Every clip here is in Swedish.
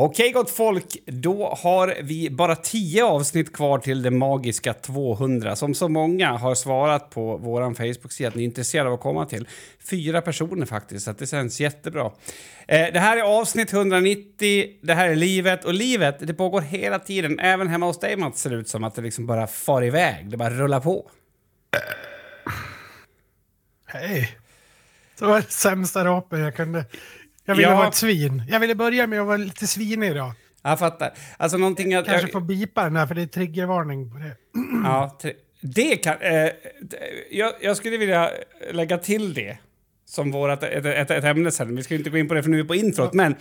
Okej gott folk, då har vi bara tio avsnitt kvar till det magiska 200 som så många har svarat på vår Facebook-sida att ni är intresserade av att komma till. Fyra personer faktiskt, så det känns jättebra. Eh, det här är avsnitt 190, det här är livet och livet det pågår hela tiden. Även hemma hos dig Mats ser det ut som att det liksom bara far iväg, det bara rullar på. Hej. Det var det sämsta rapen jag kunde... Jag ville Ja. vara ett svin. Jag ville börja med att vara lite svinig idag. Jag fattar. Alltså någonting att... Kanske jag- få bipa den här för det är triggervarning på det. Ja, det kan... Eh, jag, jag skulle vilja lägga till det som vårat, ett, ett, ett ämne sen. Vi ska inte gå in på det för nu är vi på introt, men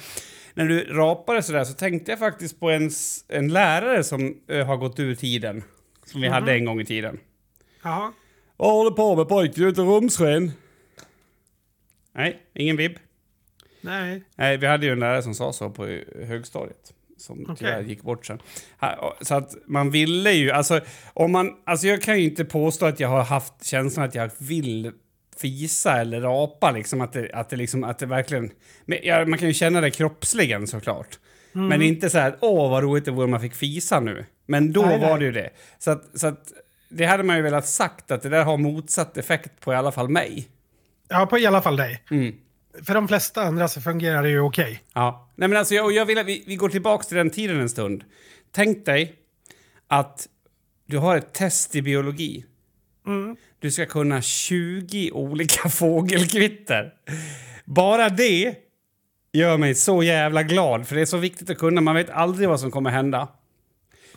när du rapade sådär så tänkte jag faktiskt på en, en lärare som eh, har gått ur tiden. Som vi hade en gång i tiden. Jaha. Vad håller på med pojk? Du är ute rumsren. Nej, ingen vibb. Nej. Nej, vi hade ju en lärare som sa så på högstadiet. Som Okej. tyvärr gick bort sen. Så att man ville ju, alltså, om man, alltså jag kan ju inte påstå att jag har haft känslan att jag vill fisa eller rapa liksom att det, att det liksom, att det verkligen, men ja, man kan ju känna det kroppsligen såklart. Mm. Men inte så här, åh vad roligt det vore om man fick fisa nu. Men då Nej, nej. var det ju det. Så att, så att det hade man ju velat sagt att det där har motsatt effekt på i alla fall mig. Ja, på i alla fall dig. Mm. För de flesta andra så fungerar det ju okej. Ja. Nej, men alltså, jag, jag vill att vi, vi går tillbaka till den tiden en stund. Tänk dig att du har ett test i biologi. Du ska kunna 20 olika fågelkvitter. Bara det gör mig så jävla glad, för det är så viktigt att kunna. Man vet aldrig vad som kommer hända.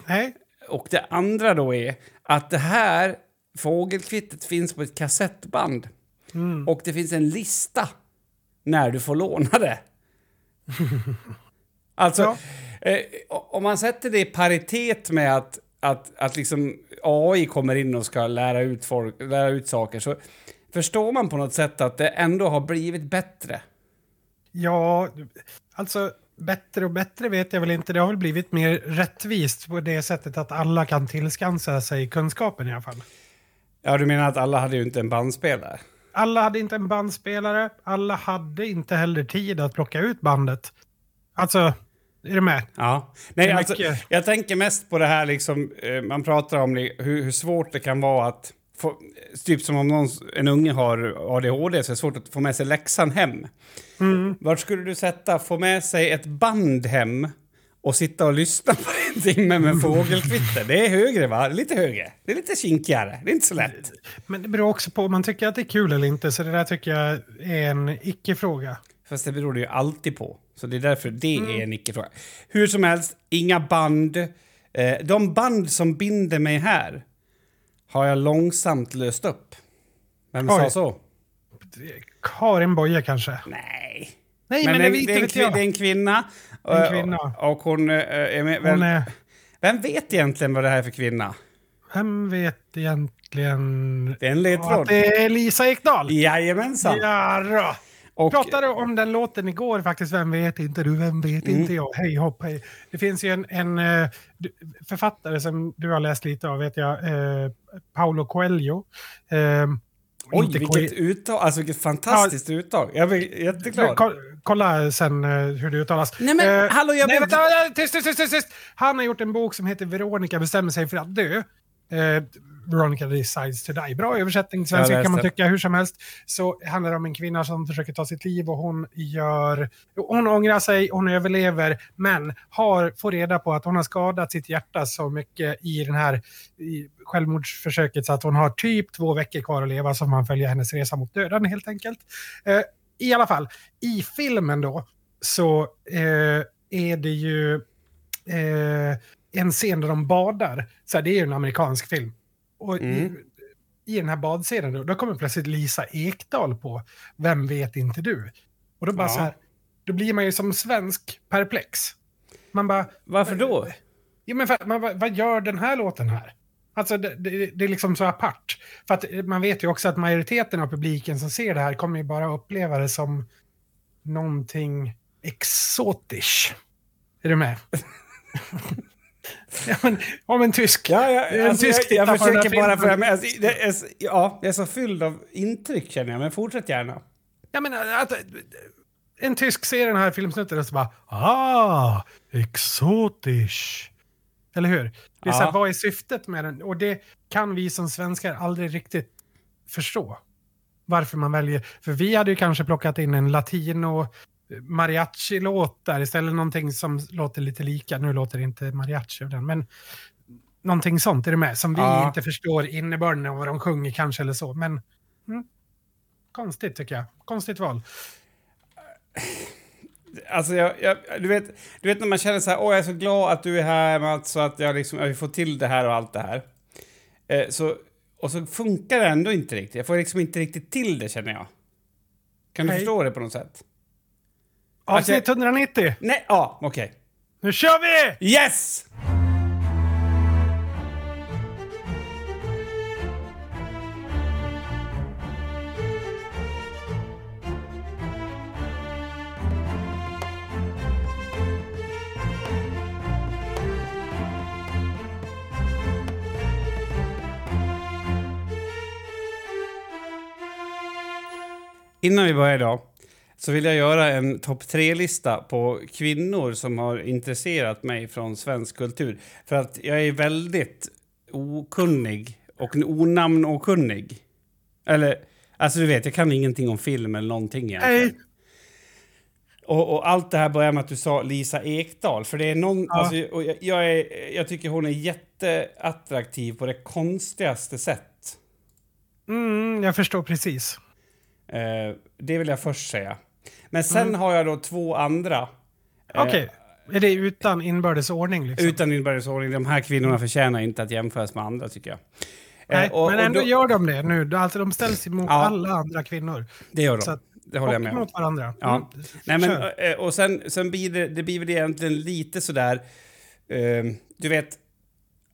Nej. Och det andra då är att det här fågelkvittet finns på ett kassettband. Och det finns en lista när du får låna det. alltså, Ja. eh, om man sätter det i paritet med att, att, att liksom AI kommer in och ska lära ut, folk, lära ut saker så förstår man på något sätt att det ändå har blivit bättre. Ja, alltså bättre och bättre vet jag väl inte. Det har väl blivit mer rättvist på det sättet att alla kan tillskansa sig kunskapen i alla fall. Ja, du menar att alla hade ju inte en bandspelare? Alla hade inte en bandspelare, alla hade inte heller tid att plocka ut bandet. Alltså, är du med? Ja. Nej, alltså, jag tänker mest på det här liksom, eh, man pratar om hur, hur svårt det kan vara att få, typ som om någon, en unge har ADHD så är det svårt att få med sig läxan hem. Mm. Vart skulle du sätta, få med sig ett band hem och sitta och lyssna på en timme med fågelkvitter? Det är högre va? Lite högre. Det är lite kinkigare. Det är inte så lätt. Men det beror också på om man tycker att det är kul eller inte, så det där tycker jag är en icke-fråga. Fast det beror det ju alltid på. Så det är därför det är en icke-fråga. Hur som helst, inga band. Eh, de band som binder mig här har jag långsamt löst upp. Vem Oj. sa så? Karin Boye kanske? Nej. Nej, men, det, det, det, är en, vet jag. det är en kvinna. En eh, kvinna. Och, och hon eh, är med, Hon vem, är, vem vet egentligen vad det här är för kvinna? vem vet egentligen Det är en ledtråd. det är Lisa Ekdahl? Jajamensan. Ja, då. Och, pratade om den låten igår faktiskt. Vem vet inte du, vem vet Mm. inte jag. Hej hopp hej. Det finns ju en, en eh, författare som du har läst lite av, vet jag. Eh, Paulo Coelho. Eh, oj, vilket Coelho. uttag. Alltså vilket fantastiskt uttag. Jag blir jätteglad. Ko- Kolla sen eh, hur det uttalas. Nej, men Eh, hallå, jag nej, vänta, vänta, tyst, tyst, tyst, tyst. Han har gjort en bok som heter Veronica bestämmer sig för att dö. Eh, Veronica decides to die. Bra översättning till svenska kan man tycka hur som helst. Så handlar det om en kvinna som försöker ta sitt liv och hon gör... Hon ångrar sig, hon överlever, men har, får reda på att hon har skadat sitt hjärta så mycket i den här i självmordsförsöket så att hon har typ två veckor kvar att leva som man följer hennes resa mot döden helt enkelt. Eh, I alla fall, i filmen då så eh, är det ju eh, en scen där de badar. Så här, det är ju en amerikansk film. Och Mm. i, i den här badscenen då, då kommer plötsligt Lisa Ekdahl på Vem vet inte du? Och då bara Ja. så här, då blir man ju som svensk perplex. Man bara, Varför då? Ja, men för, man, vad gör den här låten här? Alltså det, det, det är liksom så apart. För att eh, man vet ju också att majoriteten av publiken som ser det här kommer ju bara uppleva det som någonting exotiskt. Är du med? ja, men, om en tysk. Ja, ja, en alltså, tysk jag, jag här försöker bara för men, alltså, det är, så- Ja, jag är så fylld av intryck känner jag, men fortsätt gärna. Ja, men att, en tysk ser den här filmsnutten och så bara ah, exotisk. Eller hur? Det är så Ja. här, vad är syftet med den? Och det kan vi som svenskar aldrig riktigt förstå. Varför man väljer. För vi hade ju kanske plockat in en latino mariachi-låt där istället. Någonting som låter lite lika. Nu låter det inte mariachi av den, men någonting sånt är det med. Som vi Ja. inte förstår innebörden av vad de sjunger kanske eller så. Men mm, konstigt tycker jag. Konstigt val. Alltså, jag, jag, du, vet, du vet när man känner så här, åh jag är så glad att du är här Mats, så att jag liksom, jag får till det här och allt det här. Eh, så, och så funkar det ändå inte riktigt. Jag får liksom inte riktigt till det känner jag. Kan du Nej. förstå det på något sätt? Alltså, Avsnitt 190. Nej, ja, okej. Nu kör vi! Yes! Innan vi börjar idag så vill jag göra en topp tre-lista på kvinnor som har intresserat mig från svensk kultur. För att jag är väldigt okunnig och onamnokunnig. Eller, alltså du vet, jag kan ingenting om film eller någonting egentligen. Nej. Och, och allt det här börjar med att du sa Lisa Ekdahl. För det är någon, Ja. alltså, och jag, jag, är, jag tycker hon är jätteattraktiv på det konstigaste sätt. Mm, jag förstår precis. Eh, det vill jag först säga. Men sen har jag då två andra. eh, Okej. Är det utan inbördes ordning liksom? Utan inbördesordning. De här kvinnorna förtjänar inte att jämföras med andra, tycker jag. Eh, Nej, och- men och ändå då- gör de det nu. Alltså de ställs emot Ja. alla andra kvinnor. Det gör de. Så att- det håller jag och med mot varandra. Ja. Mm. Nej, men, Kör. eh, och sen, sen blir det, det blir väl egentligen lite sådär... Eh, du vet,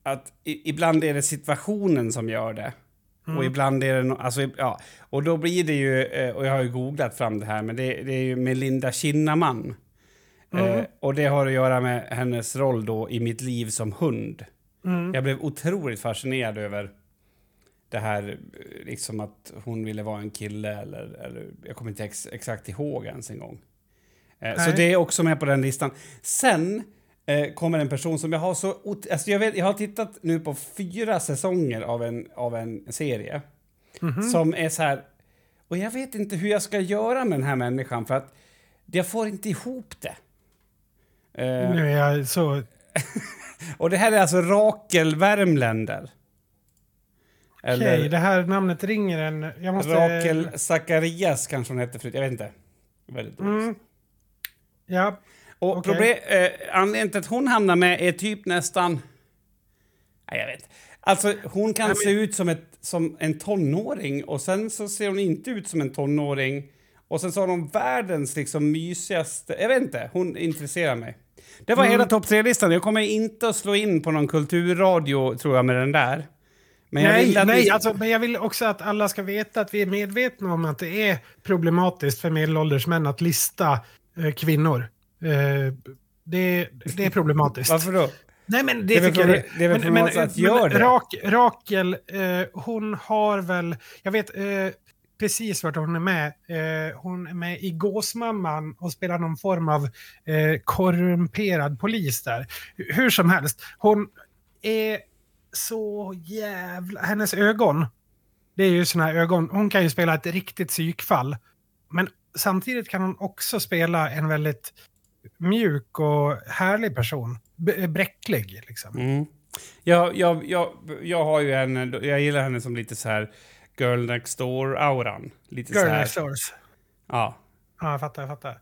att i, ibland är det situationen som gör det. Mm. Och ibland är det... No, alltså, ja. Och då blir det ju... Eh, och jag har ju googlat fram det här, men det, det är ju Melinda Kinnaman. Eh, Mm. och det har att göra med hennes roll då i mitt liv som hund. Mm. Jag blev otroligt fascinerad över det här, eh, liksom att hon ville vara en kille eller, eller jag kommer inte ex, exakt ihåg ens en gång. Eh, så det är också med på den listan. Sen eh, kommer en person som jag har så... Alltså jag, vet, jag har tittat nu på fyra säsonger av en, av en serie Mhm. som är så här... Och jag vet inte hur jag ska göra med den här människan för att jag får inte ihop det. Eh, Nu är jag så... och det här är alltså Rakel Värmländer. Okej, det här namnet ringer en... Jag måste... Rakel Zacharias kanske hon hette förut. Jag vet inte. Väldigt. Mm. Ja. Och okej. problem, eh, anledningen till att hon hamnar med är typ nästan... Nej, jag vet. Alltså, hon kan Nej, se ut som, ett, som en tonåring och sen så ser hon inte ut som en tonåring. Och sen så har hon världens liksom mysigaste... Jag vet inte, hon intresserar mig. Det var Mm. hela topp tre-listan. Jag kommer inte att slå in på någon kulturradio, tror jag, med den där. Men jag nej, vill att nej alltså, men jag vill också att alla ska veta att vi är medvetna om att det är problematiskt för medelålders män att lista eh, kvinnor. Eh, det, det är problematiskt. Varför då? Nej, men det, Det tycker jag det är väl problematiskt att gör det. Rak, Rakel, eh, hon har väl, jag vet eh, precis vart hon är med. Eh, hon är med i Gåsmamman och spelar någon form av eh, korrumperad polis där. Hur som helst, hon är så jävla... Hennes ögon, det är ju såna här ögon, hon kan ju spela ett riktigt psykfall. Men samtidigt kan hon också spela en väldigt mjuk och härlig person. B- bräcklig liksom. Mm. Jag, jag, jag, jag har ju en... Jag gillar henne som lite så här girl next door-auran. Lite så Girl här. next doors. Ja. Ja, jag fattar, jag fattar.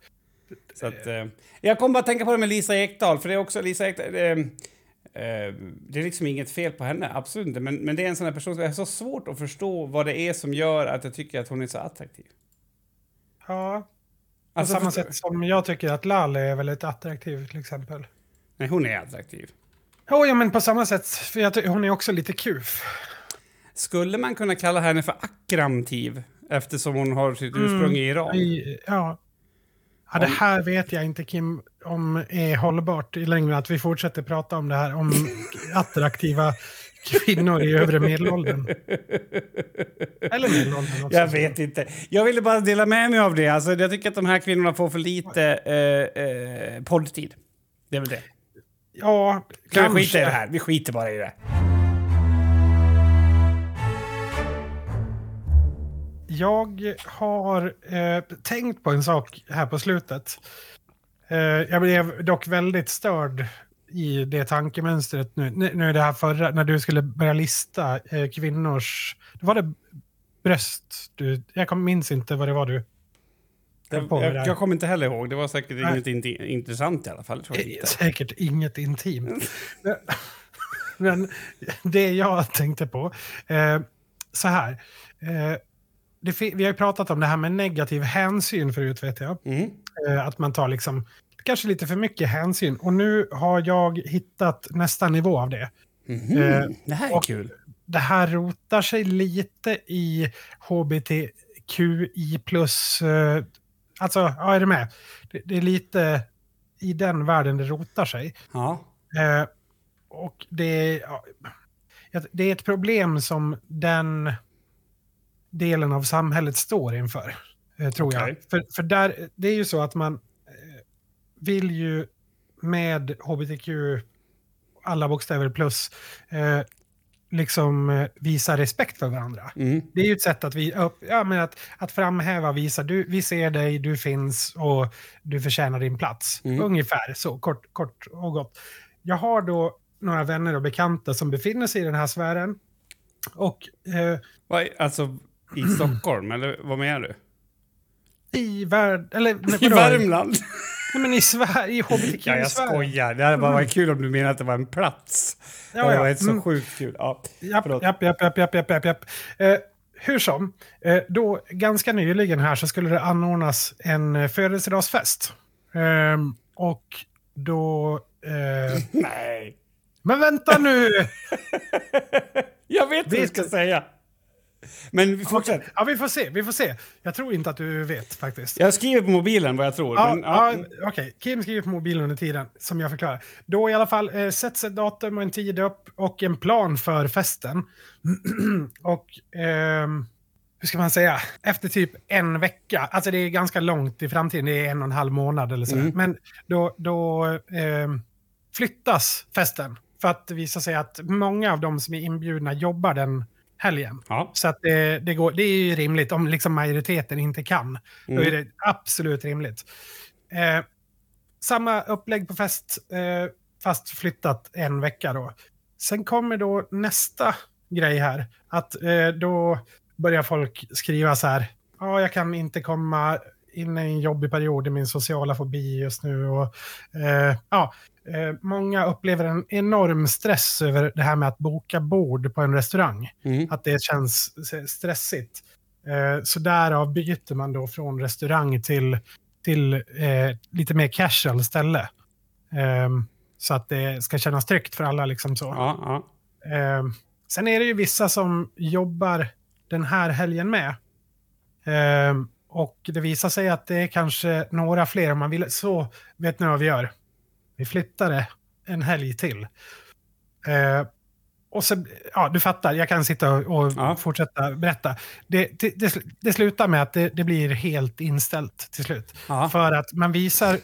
Så att, eh, jag kommer bara att tänka på det med Lisa Ekdahl, för det är också Lisa Ekdahl... Eh, eh, det är liksom inget fel på henne, absolut inte. Men, men det är en sån här person som jag har så svårt att förstå vad det är som gör att jag tycker att hon är så attraktiv. Ja, på Alltså, samma sätt som jag tycker att Lale är väldigt attraktiv till exempel. Nej, hon är attraktiv. Oh, ja, men på samma sätt, för jag hon är också lite kuf. Skulle man kunna kalla henne för akkramtiv eftersom hon har sitt ursprung i Iran? I, ja. ja, det här vet jag inte Kim om är hållbart i längden, att vi fortsätter prata om det här, om attraktiva kvinnor i övre medelåldern. Eller medelåldern också. Jag vet inte. Jag ville bara dela med mig av det. Alltså, jag tycker att de här kvinnorna får för lite eh, eh, poddtid. Det är väl det. Ja, Kan vi skita i det här? Vi skiter bara i det. Jag har eh, tänkt på en sak här på slutet. Eh, jag blev dock väldigt störd i det tankemönstret nu. Nu är det här förra, när du skulle börja lista eh, kvinnors... Var det bröst? Du, jag minns inte vad det var du... Med jag, det. jag kommer inte heller ihåg. Det var säkert Nej. inget inte, intressant i alla fall. Eh. Säkert inget intimt. Men det jag tänkte på, eh, så här. Eh, det, vi har ju pratat om det här med negativ hänsyn förut, vet jag. Mm. Eh, att man tar liksom, kanske lite för mycket hänsyn. Och nu har jag hittat nästa nivå av det. Mhm. Eh, det här är kul. Det här rotar sig lite i hbtqi plus... Eh, alltså, ja, är du med? Det, det är lite i den världen det rotar sig. Ja. Eh, och det, ja, det är ett problem som den delen av samhället står inför, eh, tror jag. Okej. För, för där, det är ju så att man vill ju med hbtq, alla bokstäver plus, eh, liksom eh, visa respekt för varandra. Mm. Det är ju ett sätt att, vi, ja, men att, att framhäva, visa, du, vi ser dig, du finns och du förtjänar din plats. Mm. Ungefär så, kort, kort och gott. Jag har då några vänner och bekanta som befinner sig i den här sfären. Och eh, alltså, i Stockholm, eller vad menar du? I värld... Eller, I? Värmland? Nej, men i Sverige, i hbtq-sfären. Ja, jag skojar. Det hade bara varit kul om du menade att det var en plats. Ja, det ja. varit så Mm. sjukt kul. Ja. Japp, japp, japp, japp, japp, japp, japp. Eh, hur som, eh, då ganska nyligen här så skulle det anordnas en eh, födelsedagsfest. Ehm, och då... Eh, Nej. men vänta nu! Jag vet vad du ska säga. Men vi fortsätter. Ja, vi får se, vi får se. Jag tror inte att du vet faktiskt. Jag skriver på mobilen vad jag tror. Ja, men, ja. ja, Okej, Kim skriver på mobilen under tiden, som jag förklarar. Då i alla fall eh, sätts ett datum och en tid upp och en plan för festen. och ehm, hur ska man säga? Efter typ en vecka, alltså det är ganska långt i framtiden, det är en och en halv månad eller så. Mm. Men då, då ehm, flyttas festen. För att det visar sig att många av de som är inbjudna jobbar den helgen. Ja. Så att det, det, går, det är ju rimligt om liksom majoriteten inte kan. Då Mm. är det absolut rimligt. Eh, samma upplägg på fest, eh, fast flyttat en vecka då. Sen kommer då nästa grej här. Att eh, då börjar folk skriva så här. Ja, jag kan inte komma in i en jobbig period i min sociala fobi just nu. Och, eh, ja, eh, många upplever en enorm stress över det här med att boka bord på en restaurang Mm. att det känns stressigt. Eh, så därav byter man då från restaurang till, till eh, lite mer casual ställe. Ehm, så att det ska kännas tryggt för alla. Liksom så. Ja, ja. Ehm, sen är det ju vissa som jobbar den här helgen med. Ehm, och det visar sig att det är kanske några fler om man vill. Så vet ni vad vi gör? Vi flyttar det en helg till. Ehm, och så, ja, du fattar, jag kan sitta och, Ja. fortsätta berätta. Det, det, det, det slutar med att det, det blir helt inställt till slut. ja. För att man visar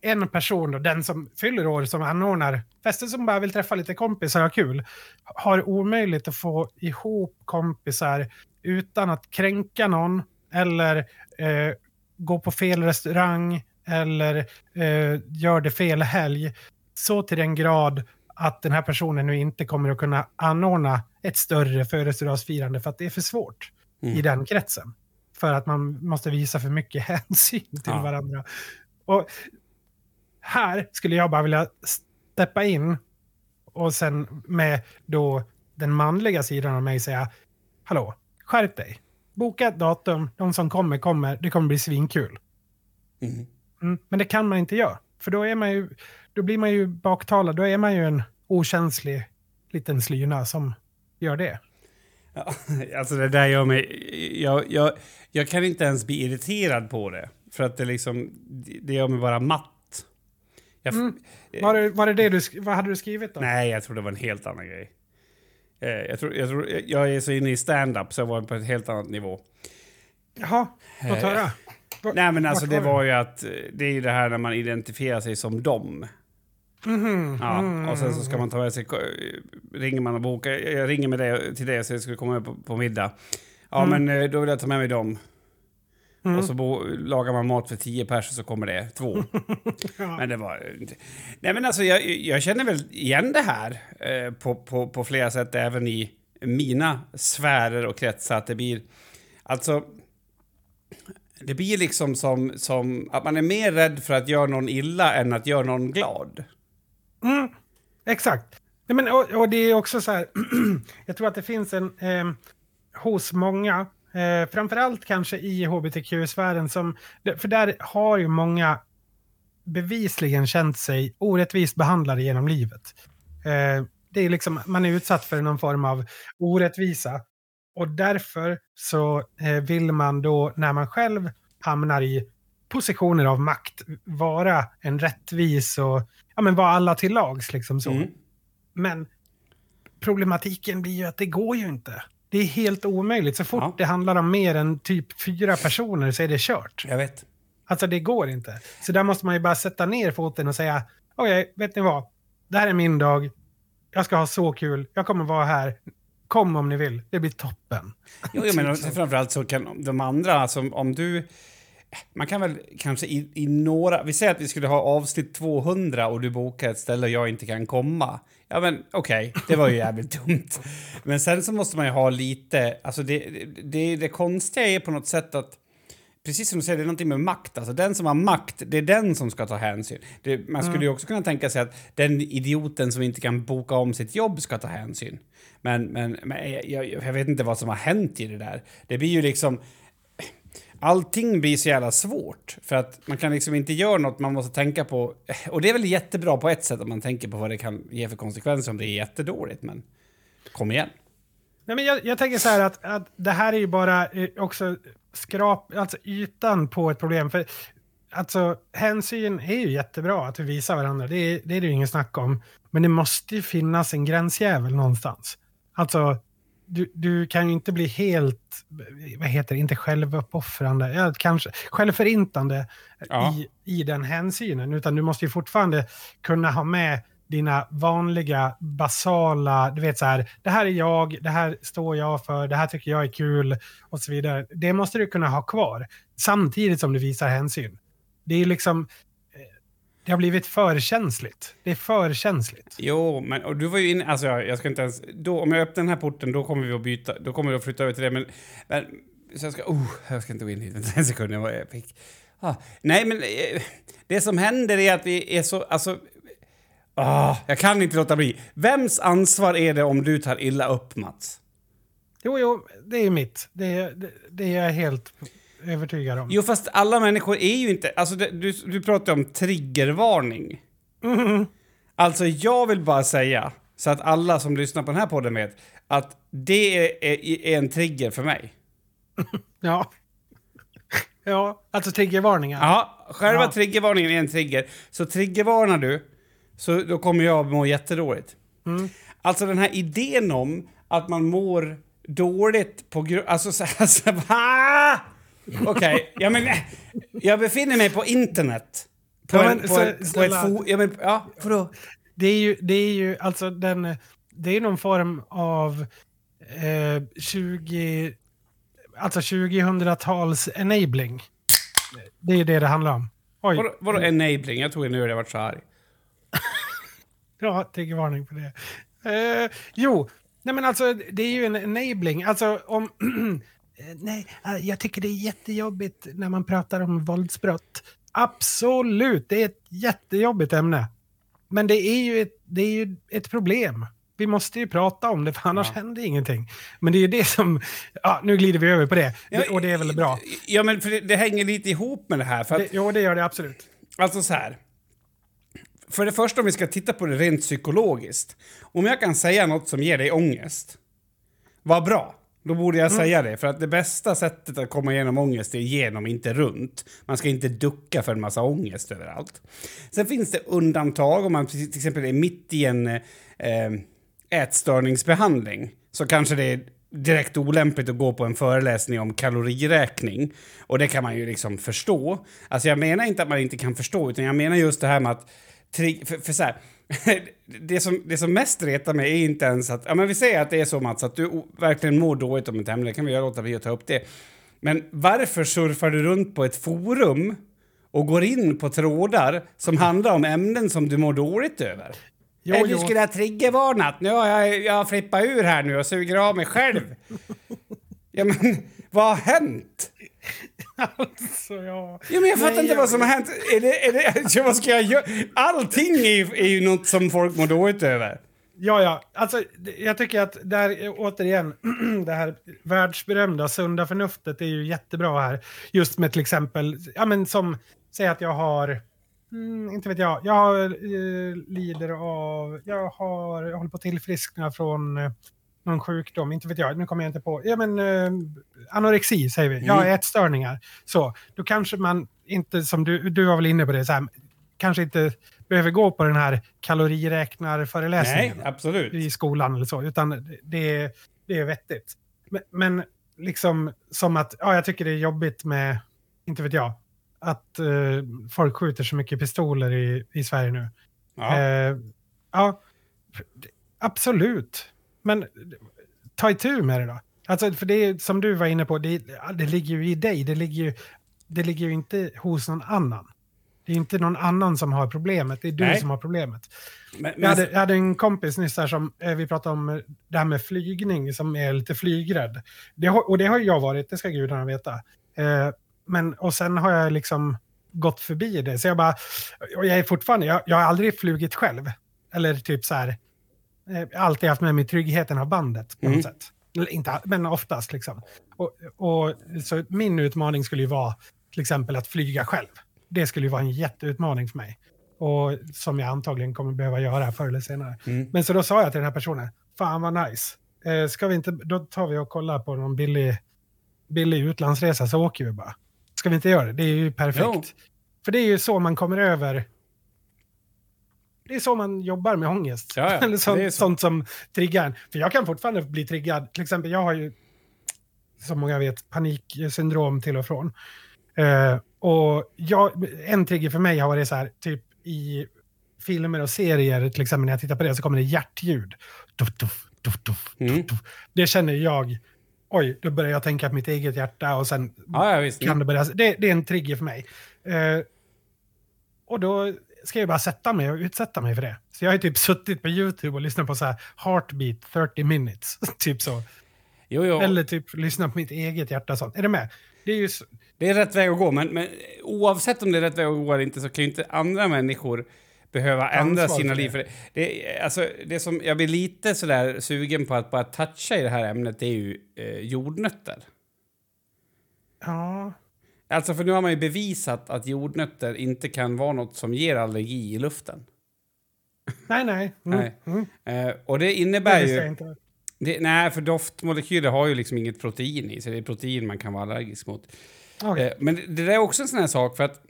en person, då, den som fyller år, som anordnar festen, som bara vill träffa lite kompisar och ha kul, har omöjligt att få ihop kompisar utan att kränka någon eller eh, gå på fel restaurang eller eh, gör det fel helg. Så till den grad att den här personen nu inte kommer att kunna anordna ett större födelsedagsfirande för att det är för svårt Mm. i den kretsen. För att man måste visa för mycket hänsyn till Ja. varandra. Och här skulle jag bara vilja steppa in och sen med då den manliga sidan av mig säga Hallå, skärp dig. Boka ett datum, de som kommer kommer, det kommer bli svinkul. Mm. Mm, men det kan man inte göra. För då, är man ju, då blir man ju baktalad, då är man ju en okänslig liten slyna som gör det. Ja, alltså det där gör mig... Jag, jag, jag kan inte ens bli irriterad på det. För att det liksom... Det gör mig bara matt. Jag, Mm. Var det, var det det du, vad hade du skrivit då? Nej, jag tror det var en helt annan grej. Eh, jag, tror, jag, tror, jag är så inne i stand-up så jag var på ett helt annat nivå. Jaha, låt Eh, höra. Va- Nej, men alltså det var ju att... eh, Det är ju det här när man identifierar sig som dem. Mhm, Ja, mm. och sen så ska man ta med sig... Ringer man och bokar. Jag ringer med det, till det så jag skulle komma på, på middag. Ja, men eh, då vill jag ta med mig dem. Mm. Och så bo, lagar man mat för tio personer så kommer det två. Men det var. Nej men alltså jag, jag känner väl igen det här eh, på, på, på flera sätt även i mina sfärer och kretsar. Att det blir... Alltså... Det blir liksom som, som att man är mer rädd för att göra någon illa än att göra någon glad. Mm, exakt. Nej, men, och, och det är också så här, jag tror att det finns en, eh, hos många, eh, framförallt kanske i hbtq-sfären, som, för där har ju många bevisligen känt sig orättvist behandlade genom livet. Eh, det är liksom, man är utsatt för någon form av orättvisa. Och därför så eh, vill man då, när man själv hamnar i positioner av makt, vara en rättvis och ja, men vara alla till lags. Liksom så. Mm. Men problematiken blir ju att det går ju inte. Det är helt omöjligt. Så fort Ja. det handlar om mer än typ fyra personer så är det kört. Jag vet. Alltså det går inte. Så där måste man ju bara sätta ner foten och säga, okej, vet ni vad? Det här är min dag. Jag ska ha så kul. Jag kommer vara här. Kom om ni vill. Det blir toppen. Jo, jag menar, framförallt så kan de andra, alltså om du... Man kan väl kanske i, i några... Vi säger att vi skulle ha avsnitt 200 och du bokar ett ställe och jag inte kan komma. Ja, men okej, det var ju jävligt dumt. Men sen så måste man ju ha lite... Alltså det, det, det, konstiga är på något sätt att... Precis som du säger, det är någonting med makt. Alltså den som har makt, det är den som ska ta hänsyn. Det, man skulle ju också kunna tänka sig att den idioten som inte kan boka om sitt jobb ska ta hänsyn. Men, men, men eh, jag, jag, vet inte vad som har hänt i det där. Det blir ju liksom... Allting blir så jävla svårt. För att man kan liksom inte göra något, man måste tänka på... Och det är väl jättebra på ett sätt om man tänker på vad det kan ge för konsekvenser om det är jättedåligt, men... Kom igen. Nej, men jag, jag tänker så här att, att det här är ju bara eh, också skrap, alltså ytan på ett problem. För alltså hänsyn är ju jättebra att vi visar varandra, det är, det är det ju ingen snack om. Men det måste ju finnas en gränsjävel någonstans. Alltså, du, du kan ju inte bli helt, vad heter det, inte självuppoffrande, ja, kanske självförintande Ja. i, i den hänsynen. Utan du måste ju fortfarande kunna ha med dina vanliga basala, du vet så här, det här är jag, det här står jag för, det här tycker jag är kul och så vidare. Det måste du kunna ha kvar samtidigt som du visar hänsyn. Det är liksom, det har blivit för känsligt. Det är för känsligt. Jo, men och du var ju inne... Alltså, jag, jag ska inte ens... Då, om jag öppnar den här porten, då kommer vi att byta... Då kommer vi att flytta över till det, men... men så jag ska... Oh, jag ska inte gå in hit. En sekund, jag fick... Ah, nej, men eh, det som händer är att vi är så... Alltså... Ah, jag kan inte låta bli. Vems ansvar är det om du tar illa upp, Mats? Jo, jo, det är mitt. Det, det, det är jag helt övertygad om. Jo, fast alla människor är ju inte... Alltså, det, du, du pratar om triggervarning. Mhm. Alltså, jag vill bara säga, så att alla som lyssnar på den här podden vet, att det är, är, är en trigger för mig. Ja. Ja, alltså triggervarningar. Ja, själva Ja. triggervarningen är en trigger. Så triggervarnar du, så då kommer jag må jättedåligt. Mm. Alltså den här idén om att man mår dåligt på grund... Alltså så här... Så, va? Okej, ja men... eh, Jag befinner mig på internet. På, Ja, en, men på, så- en, på ett snälla. fo... Ja, men, ja? Det är ju, det är ju alltså den, det är någon form av eh, 20, alltså 2000-tals enabling. Det är det det handlar om. Oj, Vadå, vadå enabling? Jag tror nu jag varit så arg. ja, triggervarning på det. Eh, jo, nej men alltså det är ju en enabling. Alltså om... eh, nej, eh, jag tycker det är jättejobbigt när man pratar om våldsbrott. Absolut, det är ett jättejobbigt ämne. Men det är ju ett, det är ju ett problem. Vi måste ju prata om det, för annars Ja. händer ingenting. Men det är ju det som... Ja, nu glider vi över på det. Ja, och det är väl bra. Ja, men för det, det hänger lite ihop med det här. För att, Det, jo, det gör det absolut. Alltså så här. För det första om vi ska titta på det rent psykologiskt. Om jag kan säga något som ger dig ångest, vad bra. Då borde jag säga det. För att det bästa sättet att komma igenom ångest är genom, inte runt. Man ska inte ducka för en massa ångest överallt. Sen finns det undantag om man till exempel är mitt i en eh, ätstörningsbehandling. Så kanske det är direkt olämpligt att gå på en föreläsning om kaloriräkning. Och det kan man ju liksom förstå. Alltså jag menar inte att man inte kan förstå, utan jag menar just det här med att... För, för så här, det, som, det som mest retar mig är inte ens att... Ja, men vi säger att det är så, Mats, att du verkligen mår dåligt om ett ämne. Det kan vi göra låta bli att ta upp det. Men varför surfar du runt på ett forum och går in på trådar som handlar om ämnen som du mår dåligt över? Jo, Eller du skulle ha triggervarnat. Nu har jag, jag flippat ur här nu och suger av mig själv. ja, men vad har hänt? Alltså, ja. ja men jag fattar Nej, inte jag... vad som har hänt. Är det, är det, vad ska jag göra? Allting är ju, är ju något som folk mår dåligt över. Ja, ja. Alltså, jag tycker att där, återigen, det här världsberömda sunda förnuftet är ju jättebra här. Just med till exempel, ja men som, säg att jag har, mm, inte vet jag, jag har, eh, lider av, jag har, jag håller på att tillfriskna från eh, någon sjukdom, inte vet jag, nu kommer jag inte på, ja men eh, anorexi säger vi, mm. har ätstörningar. Så, då kanske man inte, som du, du var väl inne på det, så här, kanske inte behöver gå på den här kaloriräknarföreläsningen Nej, absolut. i skolan eller så, utan det, det är vettigt. Men, men, liksom som att, ja jag tycker det är jobbigt med, inte vet jag, att uh, folk skjuter så mycket pistoler i, i Sverige nu. Ja. Uh, ja, absolut. Men ta itu med det då. Alltså, för det som du var inne på, det, det ligger ju i dig. Det ligger ju, det ligger ju inte hos någon annan. Det är inte någon annan som har problemet, det är du Nej. som har problemet. Men, men... Jag, hade, jag, hade, en kompis nyss här som, eh, vi pratade om det här med flygning, som är lite flygrädd. Det har, och det har jag varit, det ska gudarna veta. Eh, men, och sen har jag liksom gått förbi det. Så jag bara, och jag är fortfarande, jag, jag har aldrig flugit själv. Eller typ så här, eh, alltid haft med mig tryggheten av bandet på mm. något sätt. Inte, men oftast liksom. Och, och, så min utmaning skulle ju vara till exempel att flyga själv. Det skulle ju vara en jätteutmaning för mig. Och som jag antagligen kommer behöva göra förr eller senare. Mm. Men så då sa jag till den här personen, fan vad nice. Eh, ska vi inte, då tar vi och kollar på någon billig, billig utlandsresa så åker vi bara. Ska vi inte göra det? Det är ju perfekt. Jo. För det är ju så man kommer över det är så man jobbar med ångest. Ja, ja. Eller sånt, så. sånt som triggar. För jag kan fortfarande bli triggad. Till exempel, jag har ju, som många vet, paniksyndrom till och från. Uh, och jag, en trigger för mig har varit så här, typ i filmer och serier, till exempel när jag tittar på det, så kommer det hjärtljud. Duff, duff, duff, duff, mm. duff. Det känner jag, oj, då börjar jag tänka på mitt eget hjärta och sen ja, ja, kan det börja... Det, det, är en trigger för mig. Uh, och då ska jag bara sätta mig och utsätta mig för det. Så jag har typ suttit på YouTube och lyssnat på så här Heartbeat 30 minutes. typ så. Jo, jo. Eller typ lyssna på mitt eget hjärta. Sånt. Är du med? Det är ju... Så... Det är rätt väg att gå, men, men oavsett om det är rätt väg att gå eller inte så kan ju inte andra människor behöva ändra sina liv. För det. Det, alltså, det som jag blir lite sådär sugen på att bara toucha i det här ämnet det är ju eh, jordnötter. Ja. Alltså för nu har man ju bevisat att jordnötter inte kan vara något som ger allergi i luften. Nej, nej. Mm. nej. Mm. Uh, och det innebär det ju... Inte. Det, nej, för doftmolekyler har ju liksom inget protein i sig. Det är protein man kan vara allergisk mot. Okay. Uh, men det, det där är också en sån här sak för att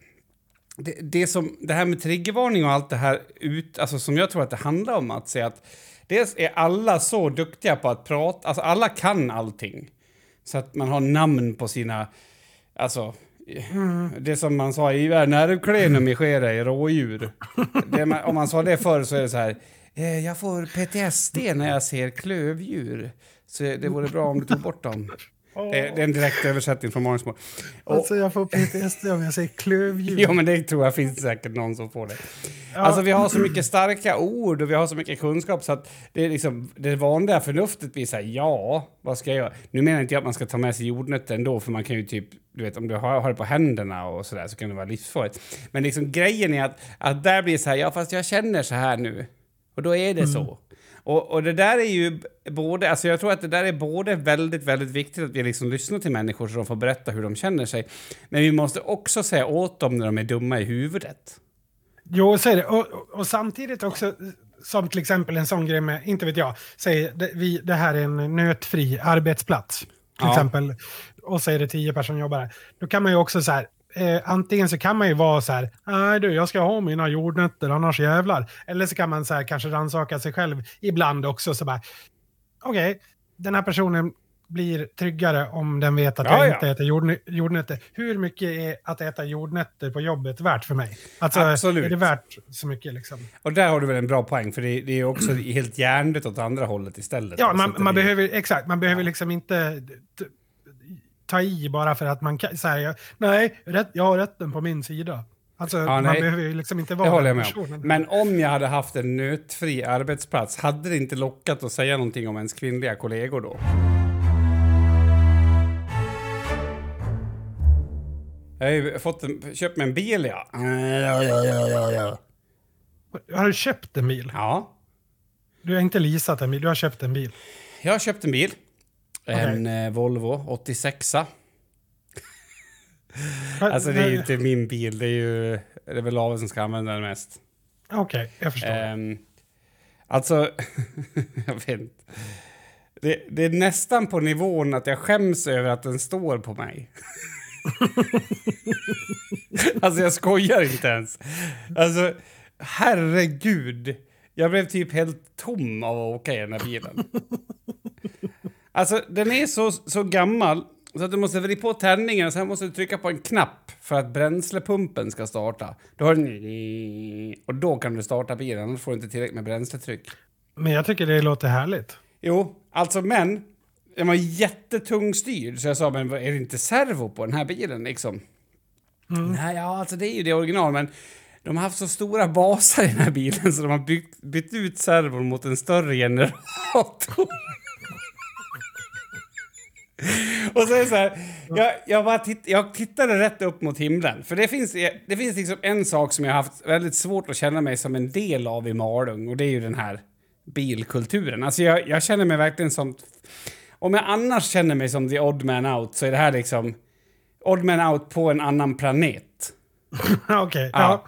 det, det, som, det här med triggervarning och allt det här ut, alltså som jag tror att det handlar om att säga att dels är alla så duktiga på att prata, alltså alla kan allting. Så att man har namn på sina, alltså Mm. Det som man sa i nervklenum i skere i rådjur. Man, om man sa det förr så är det så här. Eh, jag får PTSD när jag ser klövdjur. Så det vore bra om du tog bort dem. Oh. Det, är en direkt översättning från Mångsmål. Alltså jag får PTSD om jag säger klövdjur. Ja, men det tror jag finns säkert någon som får det. Ja. Alltså vi har så mycket starka ord och vi har så mycket kunskap så att det, är liksom, det vanliga förnuftet blir så här, ja, vad ska jag göra? Nu menar inte jag att man ska ta med sig jordnötter ändå, för man kan ju typ, du vet om du har, har det på händerna och sådär så kan det vara livsfarligt. Men liksom grejen är att, att där blir det så här, ja fast jag känner så här nu. Och då är det mm. så. Och, och det där är ju både, alltså jag tror att det där är både väldigt, väldigt viktigt att vi liksom lyssnar till människor så de får berätta hur de känner sig. Men vi måste också säga åt dem när de är dumma i huvudet. Jo, så är det. Och, och, samtidigt också, som till exempel en sån grej med, inte vet jag, säg det, vi, det här är en nötfri arbetsplats. Till ja. exempel, och är det tio personer som jobbar där. Då kan man ju också så här, eh, antingen så kan man ju vara så här, nej du, jag ska ha mina jordnötter, annars jävlar. Eller så kan man så här, kanske rannsaka sig själv ibland också, så bara, okej, okay, den här personen blir tryggare om den vet att Ja, jag ja. inte äter jordnö- jordnötter. Hur mycket är att äta jordnötter på jobbet värt för mig? Alltså, Absolut. är det värt så mycket liksom? Och där har du väl en bra poäng, för det, det är också helt hjärndött åt andra hållet istället. Ja, Så man, man behöver, exakt, man behöver liksom inte ta i bara för att man kan säga nej, rätt, jag har rätten på min sida. Alltså, man nej. behöver ju liksom inte vara den med om. personen. Men om jag hade haft en nötfri arbetsplats, hade det inte lockat att säga någonting om ens kvinnliga kollegor då? Jag har ju fått en, köpt mig en bil, ja. Har du köpt en bil? Ja, Du har inte leasat en bil, du har köpt en bil. jag har köpt en bil. En eh, Volvo 86 Alltså det är ju inte min bil, det är ju det är väl Lave som ska använda den mest. Okej, jag förstår. Ehm, alltså, jag vet inte. Det, det är nästan på nivån att jag skäms över att den står på mig. alltså jag skojar inte ens. Alltså, herregud. Jag blev typ helt tom av att åka i den här bilen. Alltså, den är så, så gammal så att du måste vrida på tändningen och sen måste du trycka på en knapp för att bränslepumpen ska starta. Då har den... Och då kan du starta bilen, annars får du inte tillräckligt med bränsletryck. Men jag tycker det låter härligt. Jo, alltså men... Den var jättetung styrd, så jag sa, men är det inte servo på den här bilen liksom? Nej, ja, alltså det är ju det original, men de har haft så stora basar i den här bilen så de har byggt, bytt ut servon mot en större generator. Och så är det så här, jag, jag, bara titt, jag tittade rätt upp mot himlen. För det finns, det finns liksom en sak som jag har haft väldigt svårt att känna mig som en del av i Malung och det är ju den här bilkulturen. Alltså jag, jag känner mig verkligen som... Om jag annars känner mig som the odd man out så är det här liksom odd man out på en annan planet. Okej, Ja. ja.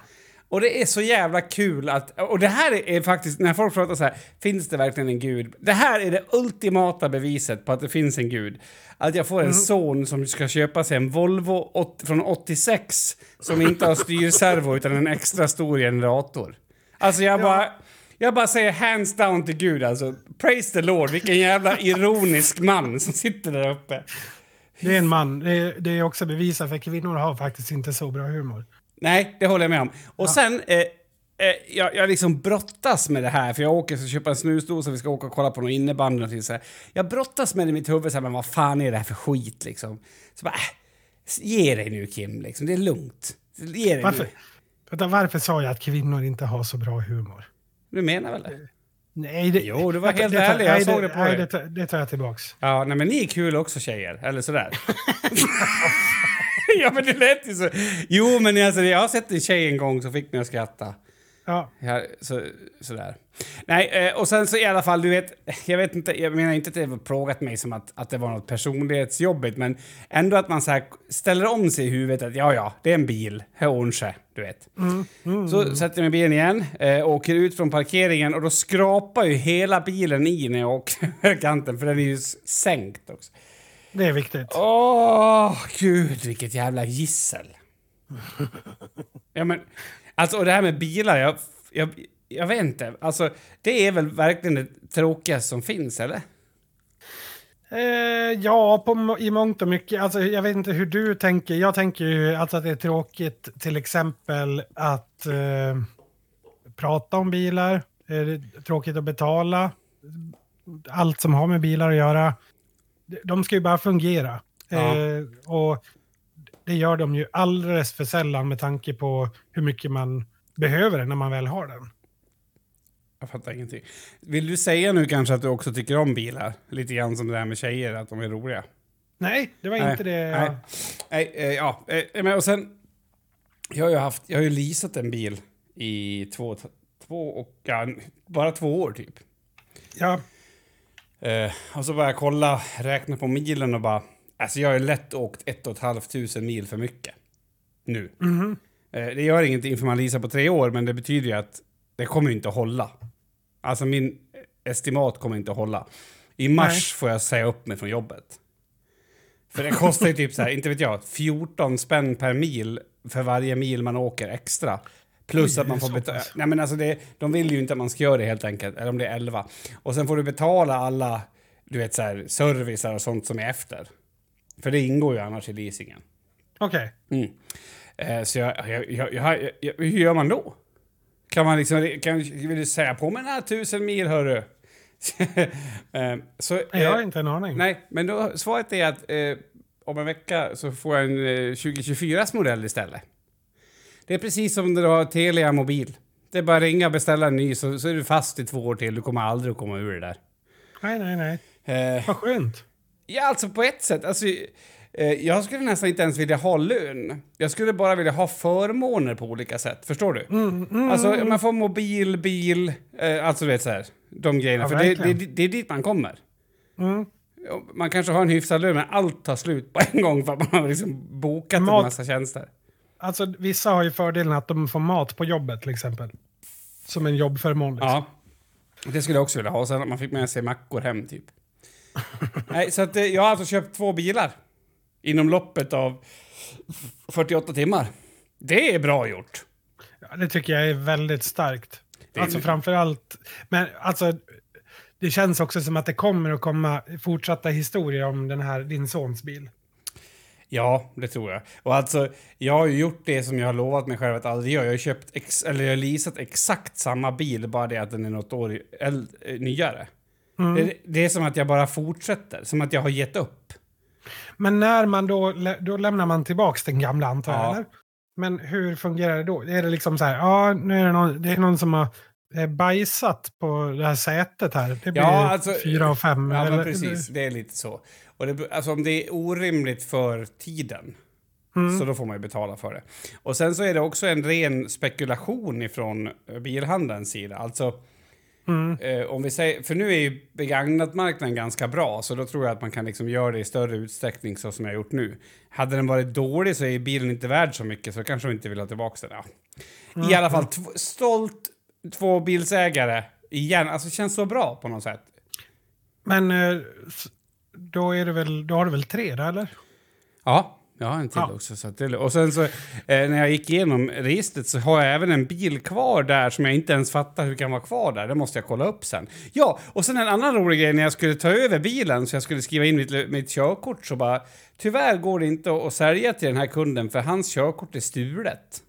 Och det är så jävla kul att... Och det här är, faktiskt, när folk pratar så här, finns det verkligen en gud? Det här är det ultimata beviset på att det finns en gud. Att jag får en son som ska köpa sig en Volvo åt, från 86 som inte har styrservo utan en extra stor generator. Alltså jag bara... Jag bara säger hands down till Gud alltså. Praise the Lord, vilken jävla ironisk man som sitter där uppe. Det är en man. Det är, det är också bevisat för kvinnor har faktiskt inte så bra humor. Nej, det håller jag med om. Och sen, eh, eh, jag, jag liksom brottas med det här, för jag åker och köpa en snusdosa, vi ska åka och kolla på någon innebandy och så här. Jag brottas med det i mitt huvud, så här, men vad fan är det här för skit liksom? Så bara, äh, ge dig nu Kim, liksom. det är lugnt. Ge dig Varför, nu. vänta, varför sa jag att kvinnor inte har så bra humor? Du menar väl det? Nej, det, Jo, du var helt ärlig, jag nej, såg det på nej, dig. det tar jag tillbaks. Ja, nej men ni är kul också tjejer, eller sådär. ja men det lät ju så. Jo men alltså, jag har sett en tjej en gång som fick mig att skratta. Ja, Ja, så, sådär. Nej, eh, och sen så i alla fall, du vet, jag vet inte, jag menar inte att det har plågat mig som att, att det var något personlighetsjobbigt, men ändå att man så här ställer om sig i huvudet att ja, ja, det är en bil, sig, du vet. Så sätter jag mig i bilen igen, eh, åker ut från parkeringen och då skrapar ju hela bilen i när jag åker över kanten, för den är ju sänkt också. Det är viktigt. Åh, gud vilket jävla gissel. ja, men, alltså, och det här med bilar, jag, jag, jag vet inte. Alltså, det är väl verkligen det tråkigaste som finns, eller? Eh, ja, på, i mångt och mycket. Alltså, jag vet inte hur du tänker. Jag tänker ju alltså att det är tråkigt till exempel att eh, prata om bilar. Det är tråkigt att betala. Allt som har med bilar att göra. De ska ju bara fungera. Ja. Eh, och det gör de ju alldeles för sällan med tanke på hur mycket man behöver den när man väl har den. Jag fattar ingenting. Vill du säga nu kanske att du också tycker om bilar? Lite grann som det här med tjejer, att de är roliga. Nej, det var Nej, inte det. Nej, nej eh, ja. Eh, men och sen... Jag har ju haft... Jag har ju leasat en bil i två... Två och... Ja, bara två år, typ. Ja, Eh, och så började jag kolla, räkna på milen och bara... Alltså jag har ju lätt åkt ett och ett halvt tusen mil för mycket. Nu. mhm. Eh, det gör ingenting för man leasar på tre år, men det betyder ju att det kommer inte att hålla. Alltså min estimat kommer inte att hålla. I mars Nej. får jag säga upp mig från jobbet. För det kostar ju typ så här, inte vet jag, 14 spänn per mil för varje mil man åker extra. Plus Oj, att man får betala... Nej men alltså det, de vill ju inte att man ska göra det helt enkelt. Eller om det är 11. Och sen får du betala alla du vet så här, servicer och sånt som är efter. För det ingår ju annars i leasingen. Okej. Mm. Eh, så jag, jag, jag, jag, hur gör man då? Kan man liksom, kan, vill du säga på mig den här tusen mil hörru? eh, så, Jag har eh, inte en aning. nej, men då, svaret är att eh, om en vecka så får jag en eh, 2024 modell istället. Det är precis som när du har Telia mobil. Det är bara att ringa och beställa en ny så, så är du fast i två år till. Du kommer aldrig att komma ur det där. Nej, nej, nej. Eh, Vad skönt. Ja, alltså på ett sätt. Alltså, eh, jag skulle nästan inte ens vilja ha lön. Jag skulle bara vilja ha förmåner på olika sätt. Förstår du? Mm, Alltså, man får mobil, bil, eh, alltså du vet så här. De grejerna. Ja, För det, det, det är dit man kommer. Mm. Man kanske har en hyfsad lön, men allt tar slut på en gång för att man har liksom bokat Mat- en massa tjänster. Alltså, vissa har ju fördelen att de får mat på jobbet till exempel. Som en jobbförmån. Liksom. Ja. Det skulle jag också vilja ha. Sen att man fick med sig mackor hem, typ. Nej, så att, eh, jag har alltså köpt två bilar. Inom loppet av 48 timmar. Det är bra gjort. Ja, det tycker jag är väldigt starkt. Det är- Alltså framför allt, men alltså det känns också som att det kommer att komma fortsatta historier om den här, din sons bil. Ja, det tror jag. Och alltså, jag har ju gjort det som jag har lovat mig själv att aldrig göra. Jag har köpt, ex, eller jag har leasat exakt samma bil, bara det att den är något år eh, nyare. Det, det är som att jag bara fortsätter, som att jag har gett upp. Men när man då, då lämnar man tillbaks den gamla antar jag, Ja. eller? Men hur fungerar det då? Är det liksom så här, ja nu är det någon, det är någon som har bajsat på det här sätet här. Det blir Ja, alltså, fyra och fem. Ja, men eller- precis. Det är lite så. Och det, alltså, om det är orimligt för tiden, Mm. så då får man ju betala för det. Och sen så är det också en ren spekulation ifrån eh, bilhandelns sida. Alltså, Mm. eh, om vi säger, för nu är ju begagnatmarknaden ganska bra, så då tror jag att man kan liksom göra det i större utsträckning så som jag har gjort nu. Hade den varit dålig så är bilen inte värd så mycket, så kanske de inte vill ha tillbaka den. Ja. I alla fall, stolt två bilsägare igen. Alltså, det känns så bra på något sätt. Men eh, då, är det väl, då har du väl tre där eller? Ja, jag har en till Ja. också. Så det, och sen så, eh, när jag gick igenom registret så har jag även en bil kvar där som jag inte ens fattar hur kan vara kvar där. Det måste jag kolla upp sen. Ja, och sen en annan rolig grej när jag skulle ta över bilen så jag skulle skriva in mitt, mitt körkort så bara tyvärr går det inte att, att sälja till den här kunden för hans körkort är stulet.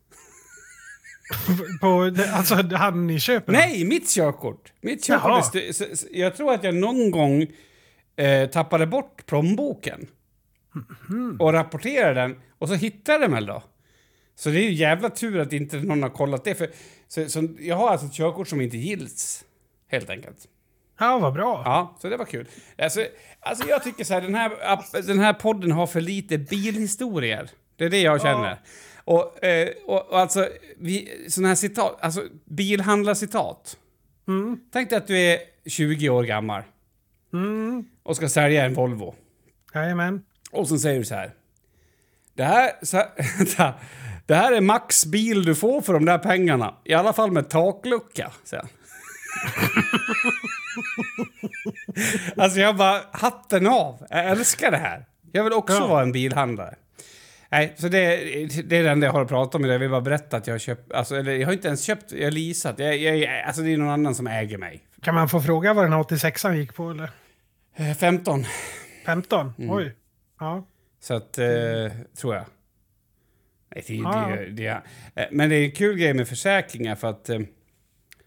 På, alltså han ni köper? Nej, mitt körkort! Mitt körkort är så, så, Jag tror att jag någon gång eh, tappade bort plånboken. Och rapporterade den. Och så hittade den väl då. Så det är ju jävla tur att inte någon har kollat det. För, så, så, jag har alltså ett körkort som inte gills. Helt enkelt. Ja, vad bra. Ja, så det var kul. Alltså, alltså jag tycker så här, den här, den här podden har för lite bilhistorier. Det är det jag känner. Och, eh, och, och alltså, vi, såna här citat, alltså bilhandlarcitat. Mm. Tänk dig att du är 20 år gammal Mm. och ska sälja en Volvo. Jajamän. Och så säger du så här. Det här, så här det här är max bil du får för de där pengarna. I alla fall med taklucka, säger han. alltså jag bara, hatten av. Jag älskar det här. Jag vill också Ja. vara en bilhandlare. Nej, så det, det är det enda jag har att prata om idag. Jag vill bara berätta att jag har köpt, alltså, eller jag har inte ens köpt, jag har leasat. Jag, jag, alltså det är någon annan som äger mig. Kan man få fråga vad den här 86an gick på eller? Eh, 15. 15? Mm. Oj. Ja. Så att, eh, tror jag. Nej, det, Ja, det, det, eh, men det är en kul grej med försäkringar för att eh,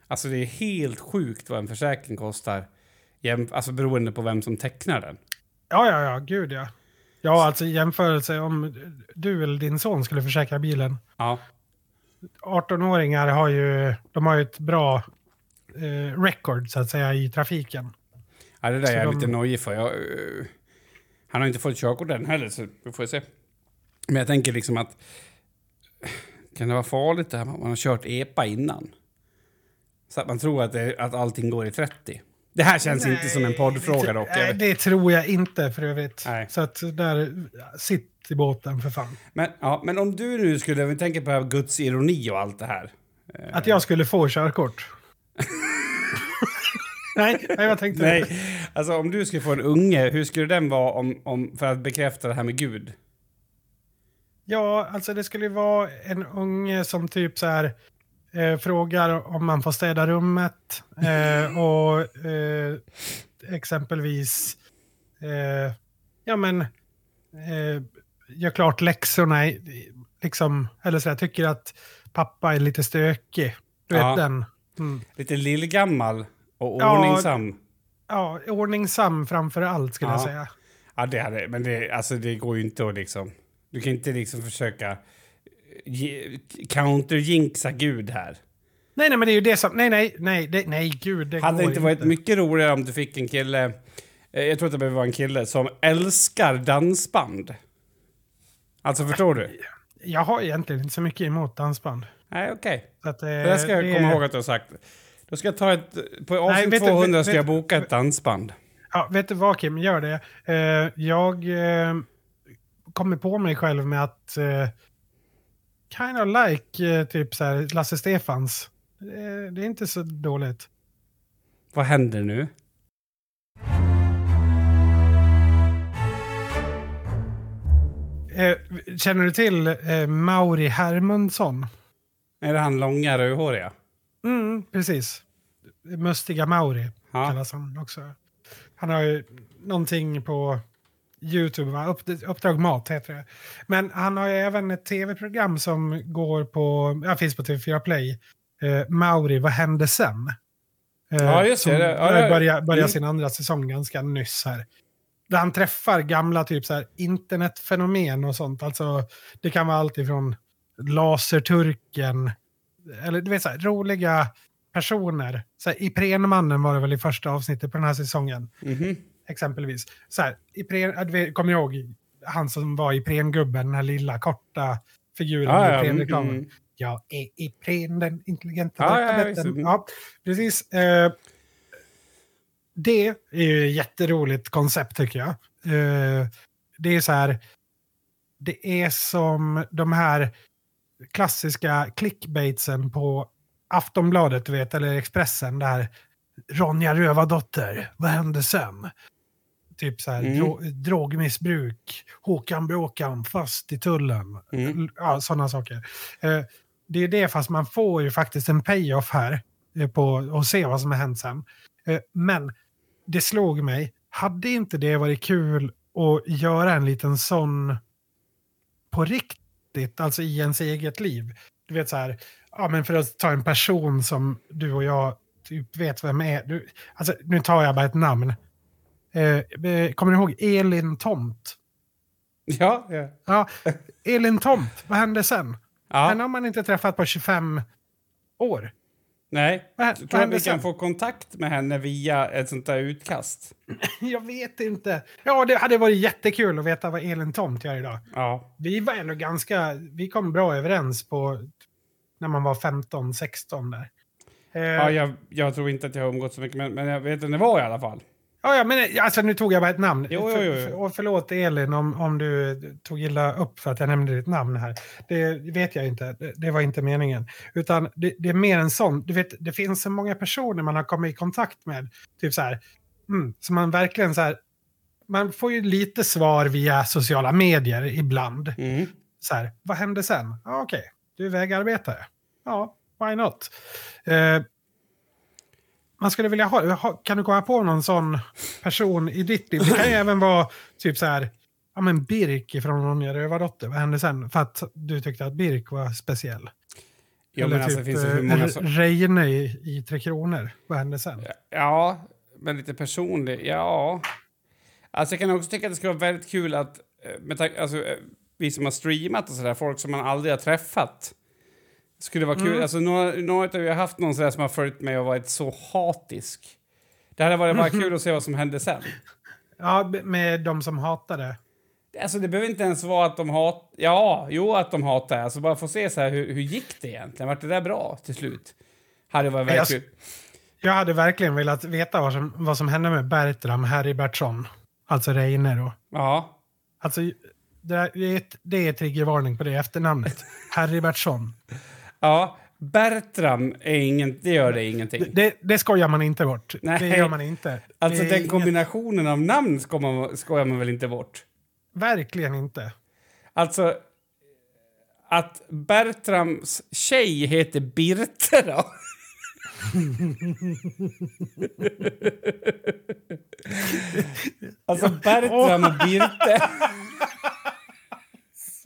alltså det är helt sjukt vad en försäkring kostar. Alltså beroende på vem som tecknar den. Ja, ja, ja, gud ja. Ja, alltså jämförelse om du eller din son skulle försäkra bilen. Ja, 18-åringar har ju, de har ju ett bra eh, record så att säga i trafiken. ja det där Så är jag de- lite nojig för. Jag, eh, han har inte fått körkort än heller, så vi får se. Men jag tänker liksom att kan det vara farligt det här man har kört EPA innan? Så att man tror att, det, att allting går i 30. Det här känns inte som en poddfråga dock. Nej, Jag- det tror jag inte för övrigt. Nej. Så att där, sitt i båten för fan. Men, ja, men om du nu skulle, vi tänker på Guds ironi och allt det här. Att jag skulle få körkort. nej, nej, vad tänkte Nej, alltså om du skulle få en unge, hur skulle den vara om, om, för att bekräfta det här med Gud? Ja, alltså det skulle ju vara en unge som typ så här eh, frågar om man får städa rummet eh, och eh, exempelvis eh, ja men, eh, gör klart läxorna, liksom, eller så jag tycker att pappa är lite stökig. Du Ja. vet den. Mm. Lite lillgammal och Ja. ordningsam. Ja, ordningsam framför allt skulle Ja. jag säga. Ja, det hade, men det, alltså, det går ju inte att liksom... Du kan inte liksom försöka counterjinxa Gud här. Nej, nej, men det är ju det som... Nej, nej, nej, det, nej, gud, det Hade det inte varit mycket roligare om du fick en kille, eh, jag tror att det behöver vara en kille, som älskar dansband? Alltså förstår du? Jag har egentligen inte så mycket emot dansband. Nej, okej. Eh, Det ska jag det- komma ihåg att du har sagt. Då ska jag ta ett, på Nej, avsnitt vet du- 200 vet- ska jag vet- boka ett dansband. Ja, vet du vad Kim, gör det. Eh, jag eh, kommer på mig själv med att eh, kind of like eh, typ så här Lasse Stefans. Eh, det är inte så dåligt. Vad händer nu? Eh, känner du till Mauri Hermundsson? Är det han långa rödhåriga? Mm, precis. Mustiga Mauri Ja. kallas han också. Han har ju någonting på YouTube, va? Upp, Uppdrag Mat heter det. Men han har ju även ett tv-program som går på, ja, finns på TV4 Play. Eh, Mauri, vad hände sen? Eh, Ja, just det. Det- ja, ja. börjar börjar Mm. sin andra säsong ganska nyss här. Där han träffar gamla typ så här internetfenomen och sånt. Alltså, det kan vara allt ifrån laserturken, eller du vet så här, roliga personer. Så här, Iprenmannen var det väl i första avsnittet på den här säsongen, Mhm. Exempelvis. Så här, Ipren, kommer du ihåg han som var Ipren-gubben, den här lilla korta figuren Ja, i Ipren-reklamen? mm. Jag är Ipren, den intelligenta Ja, ja, ja. Ja, precis. Eh, det är ju ett jätteroligt koncept tycker jag. Eh, det är så här, det är som de här klassiska clickbaitsen på Aftonbladet, du vet, eller Expressen, där Ronja Rövardotter, vad hände sen? Typ så här, Mm. dro drogmissbruk, Håkan Bråkan fast i tullen. Mm. Ja, sådana saker. Eh, det är det, fast man får ju faktiskt en payoff här eh, på att se vad som har hänt sen. Eh, men det slog mig, hade inte det varit kul att göra en liten sån på riktigt, alltså i ens eget liv? Du vet så här, ja men för att ta en person som du och jag typ vet vem är. Du, alltså, nu tar jag bara ett namn. Eh, eh, kommer ni ihåg Elin Tomt? Ja, ja. Ja, Elin Tomt, vad hände sen? ja. Henne har man inte träffat på 25 år. Nej. Vad, tror att vi kan sen? få kontakt med henne via ett sånt där utkast. Jag vet inte. Ja, det hade varit jättekul att veta vad Elin Tomt gör idag. Ja. Vi var ändå ganska, vi kom bra överens på när man var 15, 16 där. Eh, Ja, jag, jag tror inte att jag har umgått så mycket, men, men jag vet vem det var i alla fall. Ja, ja, men alltså, nu tog jag bara ett namn. Jo, jo, jo, för- Och förlåt Elin om, om du tog illa upp för att jag nämnde ditt namn här. Det vet jag inte. Det, det var inte meningen. Utan det, det är mer en sån. Du vet, det finns så många personer man har kommit i kontakt med. Typ så här. Mm, så man verkligen så här. Man får ju lite svar via sociala medier ibland. Mm. Så här, vad hände sen? Ja, Okej, du är vägarbetare. Ja, why not? Eh, man skulle vilja ha, ha, kan du komma på någon sån person i ditt liv? Det kan ju även vara typ så här, ja men Birk från Ronja Rövardotter. Vad hände sen? För att du tyckte att Birk var speciell. Ja, Eller men alltså, typ det finns hur eh, många som... Reine i, i Tre Kronor. Vad hände sen? Ja, men lite personlig. Ja. Alltså jag kan också tycka att det skulle vara väldigt kul att, eh, med alltså, eh, vi som har streamat och sådär, folk som man aldrig har träffat. Skulle vara kul. Mm. Alltså, några, några av er har haft någon som har följt mig och varit så hatisk. Det hade varit bara kul att se vad som hände sen. Ja, med de som hatade. Alltså det behöver inte ens vara att de hat... Ja, jo att de hatar. Alltså bara få se så här, hur, hur gick det egentligen? Vart det där bra till slut? Hade varit väldigt Jag- kul. Jag hade verkligen velat veta vad som, vad som hände med Bertram Herribertsson. Alltså Reine då. Ja. Alltså, det är, det är triggervarning på det efternamnet. Herribertsson. Ja, Bertram är ingen, det gör det ingenting. Det, det skojar man inte bort. Nej. Det gör man inte. Alltså den inget- kombinationen av namn ska man, skojar man väl inte bort? Verkligen inte. Alltså, att Bertrams tjej heter Birte då? Alltså Bertram och Birte.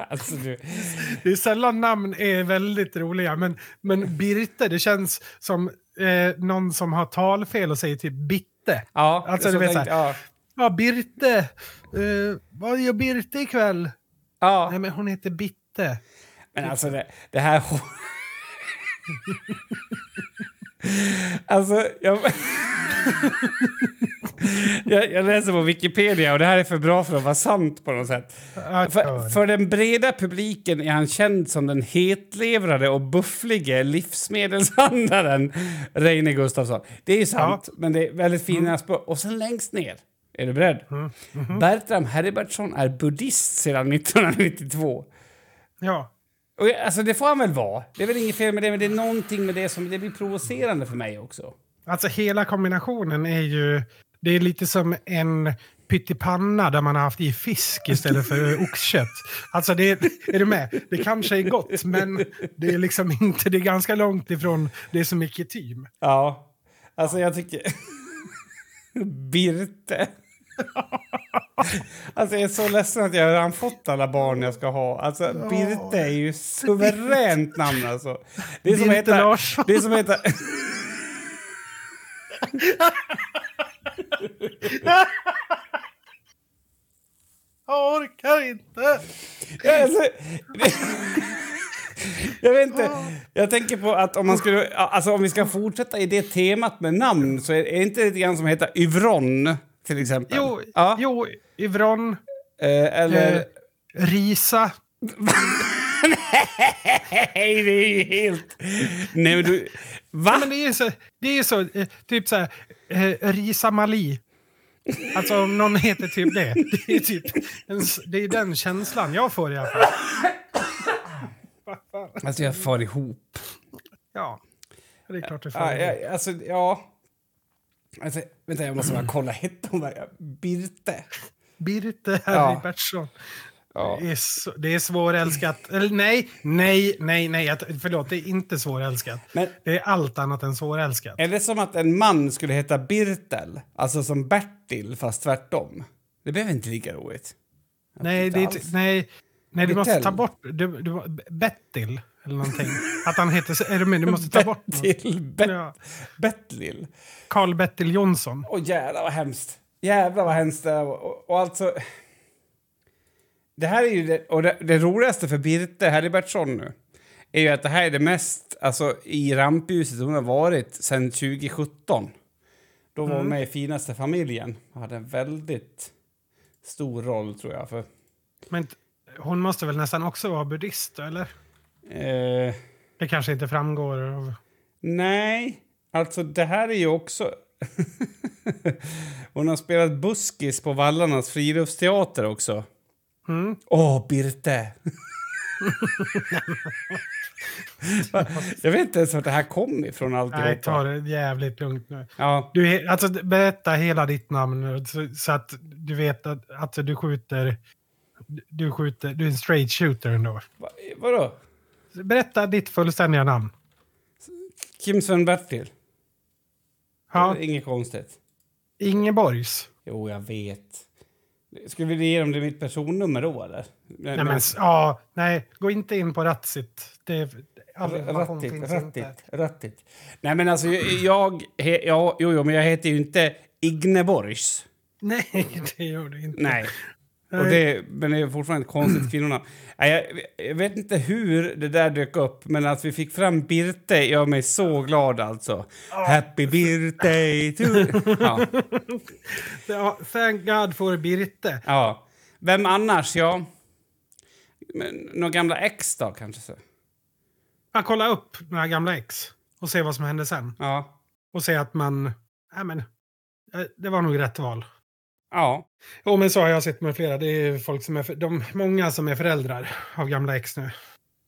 Alltså du. Det är sällan namn är väldigt roliga, men, men Birte, det känns som eh, någon som har talfel och säger typ bitte. Ja, Alltså, så du vet tänkte- så ja. Ja, Birte. Eh, vad gör Birte ikväll? ja. Nej, men hon heter Bitte. Men alltså det, det här... alltså, jag... jag... Jag läser på Wikipedia och det här är för bra för att vara sant på något sätt. Ja, För, för den breda publiken är han känd som den hetlevrade och bufflige livsmedelshandlaren Reine Gustafsson. Det är ju sant, men det är väldigt fina språk. Och sen längst ner, är du beredd? Bertram Herbertsson är buddhist sedan 1992. Ja. Och jag- alltså det får han väl vara. Det är väl inget fel med det, men det är någonting med det som det blir provocerande för mig också. Alltså hela kombinationen är ju... Det är lite som en pyttipanna där man har haft i fisk istället för oxkött. Alltså det är, du med? Det kanske är gott, men det är liksom inte... Det är ganska långt ifrån det som är kutym. Ja, alltså jag tycker... Birte. alltså jag är så ledsen att jag har redan fått alla barn jag ska ha. Alltså Birte är ju suveränt namn alltså. Det är som Birte. Larsson. Det är som heta... Jag orkar inte! Ja, alltså, jag vet inte. Jag tänker på att om man skulle... Alltså om vi ska fortsätta i det temat med namn så är är det inte lite grann som heter Yvronne till exempel? Jo, Ja. jo Yvronne, Eh, eller... eh, Risa. Nej, det är ju helt... Nej, men du... Va? Men det är så, det är så eh, typ så här, eh, Risa Mali. Alltså om någon heter typ det. Det är, typ det är den känslan jag får i alla fall. Alltså, jag far ihop. Ja, det är klart det får. Ja, jag, alltså, ja... Alltså, vänta, jag måste bara kolla. Hette hon Birte? Birte Ja. Herbertsson. Ja. Det, är så, det är svårälskat. Eller nej, nej, nej, nej. Förlåt, det är inte svårälskat. Men Det är allt annat än svårälskat. är det som att en man skulle heta Birtel? Alltså som Bertil, fast tvärtom? Det behöver inte lika roligt. Nej, det alls. nej, nej, du måste ta bort... Du, du, Bettil eller någonting. Att han heter... Är du med? Du måste ta bort. Bettil, Bet, Ja. Bettlil. Carl Bettil Jonsson. Åh jävlar vad hemskt. Jävlar vad hemskt det är. Och, och alltså... Det här är ju det, och det, det roligaste för Birte Herbertsson nu är ju att det här är det mest alltså, i rampljuset hon har varit sedan 2017. Då var hon med i Finaste familjen och hade en väldigt stor roll tror jag. För, Men hon måste väl nästan också vara buddhist, eller? eh, Det kanske inte framgår av... nej, alltså det här är ju också... hon har spelat buskis på Vallarnas friluftsteater också. Mm. Åh, Birte! jag vet inte ens vart det här kom ifrån Nej, ta det jävligt lugnt nu. Ja, Du, alltså, berätta hela ditt namn så, så att du vet att, att du skjuter... Du skjuter... Du är en straight shooter ändå. va, vadå? Berätta ditt fullständiga namn. Kim Sven-Bertil? Ja, Inget konstigt. Ingeborgs. Jo, jag vet. Ska vi ge dem det mitt personnummer då, eller? Nej, men, ja, nej, gå inte in på Ratsit. Det, finns rattigt, inte. rattigt. Nej, men alltså, jag... jag he, ja, jo, jo, men jag heter ju inte Igneborgs. Nej, det gör du inte. Nej. Och det, men det är fortfarande ett konstigt kvinnorna. Nej, Jag, jag vet inte hur det där dök upp, men att vi fick fram Birte gör mig så glad alltså. Happy birthday to... Ja. Ja, thank God for Birte. ja. Vem annars? Ja. Men, några gamla ex då, kanske? Så. Ja, kolla upp några gamla ex och se vad som hände sen. Ja. Och se att man... Nej, men, eh, det var nog rätt val. Ja. Jo, men så har jag sett med flera. Det är folk som är... De, många som är föräldrar av gamla ex nu.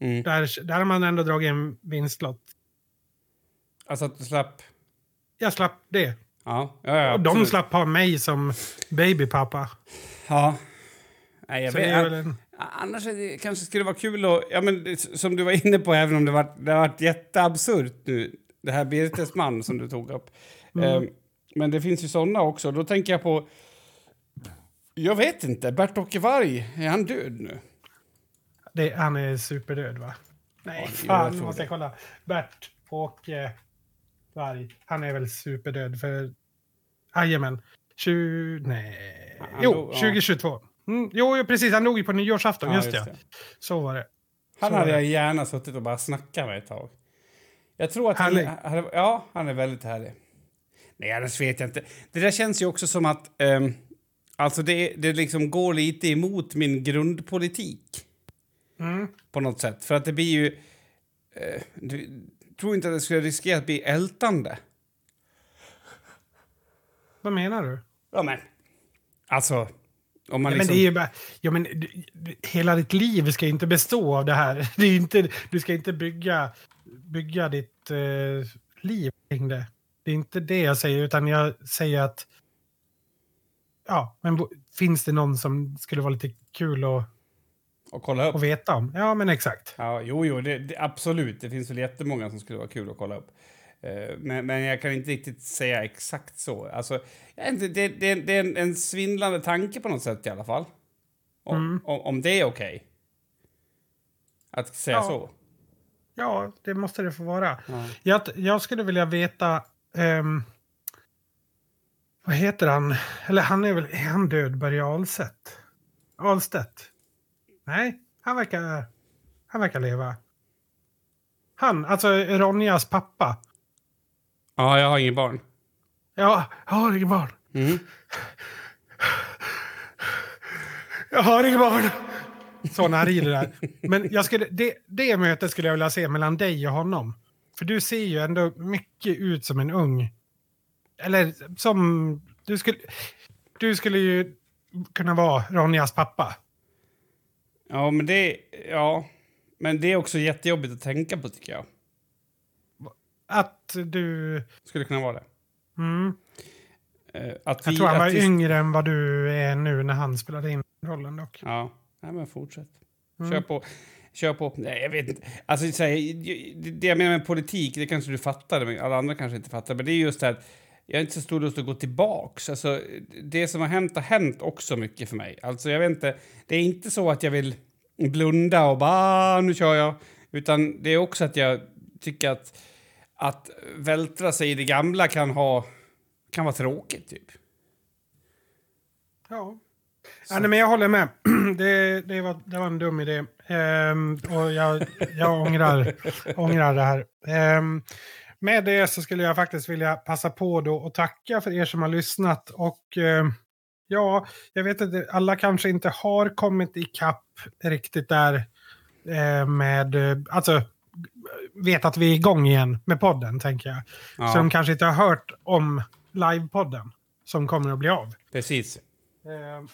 Mm. Där, där har man ändå dragit en vinstlott. Alltså att du slapp... Jag slapp det. Ja, ja, ja och de absolut. slapp ha mig som babypappa. Ja. Nej, jag Så vet, det väl en... Annars det, kanske skulle vara kul att... Ja, men det, som du var inne på, även om det var, det har varit jätteabsurt nu, det här Birtes man som du tog upp. Mm. Eh, men det finns ju såna också. Då tänker jag på... Jag vet inte. Bert-Åke Varg, är han död nu? Det, han är superdöd, va? Nej, Ja, fan, tror måste jag kolla. Bert Åke Varg. Han är väl superdöd för... Jajamän. 20... Nej. Jo, dog, ja. 2022. Mm, jo, precis. Han dog ju på nyårsafton. Ja, just, just det. det. Så var det. Han hade jag gärna suttit och bara snackat med ett tag. Jag tror att han, han, ja, han är väldigt härlig. Nej, annars vet jag inte. Det där känns ju också som att ehm, alltså det, det liksom går lite emot min grundpolitik Mm. på något sätt. För att det blir ju... Eh, du, tror inte att det skulle riskera att bli ältande. Vad menar du? Ja, men... Alltså, om man Ja, liksom... men det är ju bara, ja, men, du, du, hela ditt liv ska inte bestå av det här. Det är inte, du ska inte bygga, bygga ditt eh, liv kring det. Det är inte det jag säger, utan jag säger att... Ja, men finns det någon som skulle vara lite kul att, Och kolla upp. att veta om? Ja, men exakt. Ja, jo, jo, det, det, absolut. Det finns väl jättemånga som skulle vara kul att kolla upp. Eh, men, men jag kan inte riktigt säga exakt så. Alltså, inte, det, det, det är en, en svindlande tanke på något sätt i alla fall. Om, Mm. om, om det är okej. Att säga Ja. så. Ja, det måste det få vara. Ja. Jag, jag skulle vilja veta... ehm, vad heter han? Eller han är väl... Är han död? Börje Ahlstedt? Ahlstedt? Nej, han verkar... Han verkar leva. Han, alltså Ronjas pappa. ja, jag har inget barn. Ja, jag har inget barn. Mm. Jag har inget barn. Så när han rider där. Men jag skulle, det, det mötet skulle jag vilja se mellan dig och honom. För du ser ju ändå mycket ut som en ung. Eller som... Du skulle, du skulle ju kunna vara Ronjas pappa. Ja, men det... Ja. Men det är också jättejobbigt att tänka på, tycker jag. Att du... Skulle kunna vara det. Mm, Eh, att jag vi, tror han var vi- yngre än vad du är nu när han spelade in rollen dock. Ja, Nej, men fortsätt. Mm. Kör på. Kör på. Nej, jag vet inte. Alltså, så här, det- det jag menar med politik, det kanske du fattar, men alla andra kanske inte fattar. Men det är just det här, att jag har inte så stor lust att gå tillbaks. Alltså, det som har hänt har hänt också mycket för mig. Alltså, jag vet inte, det är inte så att jag vill blunda och bara "Ah, nu kör jag. Utan det är också att jag tycker att, att vältra sig i det gamla kan, ha, kan vara tråkigt, typ. Ja. Ja, nej, men jag håller med. Det, det, var, det var en dum idé. Ehm, och jag, jag ångrar, ångrar det här. Ehm, med det så skulle jag faktiskt vilja passa på då och tacka för er som har lyssnat. Och ehm, ja, jag vet inte, alla kanske inte har kommit ikapp riktigt där eh, med, eh, alltså vet att vi är igång igen med podden, tänker jag. Ja, Så de kanske inte har hört om livepodden som kommer att bli av. precis. Eh,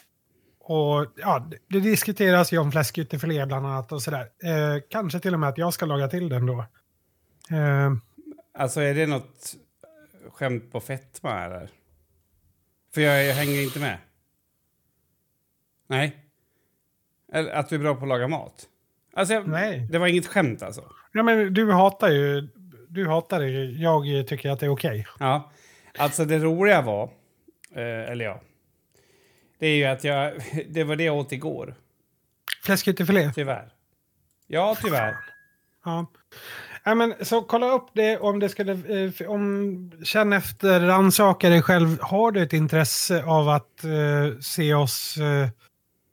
och ja, det, det diskuteras ju om fläskytterfilé bland annat och sådär. Eh, kanske till och med att jag ska laga till den då. Eh, Alltså är det något skämt på fetma eller? För jag, jag hänger inte med. Nej. Eller att du är bra på att laga mat. Alltså, jag, Nej. det var inget skämt alltså. ja, men du hatar ju, du hatar det. Jag tycker att det är okej. Ja. Alltså det roliga var, eh, eller ja, det är ju att jag, det var det jag åt igår. Fläskytterfilé. Tyvärr. Ja, tyvärr. Ja. Ja, men, så kolla upp det om det skulle... eh, Om, känn efter, rannsaka dig själv. Har du ett intresse av att eh, se oss eh,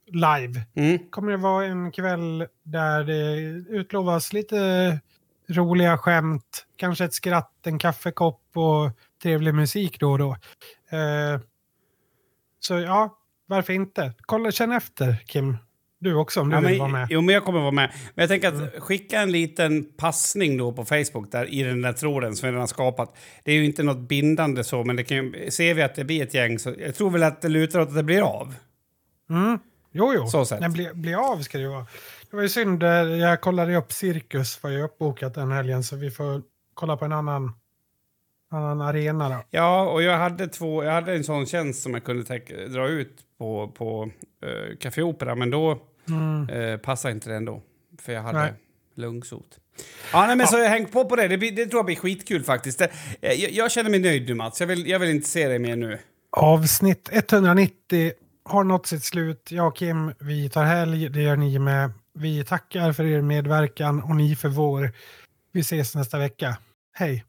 live? Mm. kommer det vara en kväll där det utlovas lite roliga skämt, kanske ett skratt, en kaffekopp och trevlig musik då och då. Eh, så ja, varför inte? Kolla, känn efter Kim. Du också om du Ja, vill men, vara med. Jo, men jag kommer vara med. Men jag tänker att skicka en liten passning då på Facebook där i den där tråden som vi redan har skapat. Det är ju inte något bindande så, men det kan, ju- ser vi att det blir ett gäng så jag tror väl att det lutar åt att det blir av. Mm. Jo, jo. Så sett. Nej, bli, bli av ska det ju vara. Det var ju synd, eh, jag kollade upp Cirkus, var ju uppbokat den helgen, så vi får kolla på en annan, annan arena då. Ja, och jag hade, två, jag hade en sån tjänst som jag kunde dra ut på, på uh, Café Opera, men då Mm. passade inte det ändå. För jag hade Nej. lungsot. Ja, nej, men så häng på på det. Det, blir, det tror jag blir skitkul faktiskt. Det, eh, jag, jag känner mig nöjd nu Mats. Jag vill, jag vill inte se dig mer nu. Avsnitt 190 har nått sitt slut. Jag och Kim, vi tar helg, det gör ni med. Vi tackar för er medverkan och ni för vår. Vi ses nästa vecka. Hej!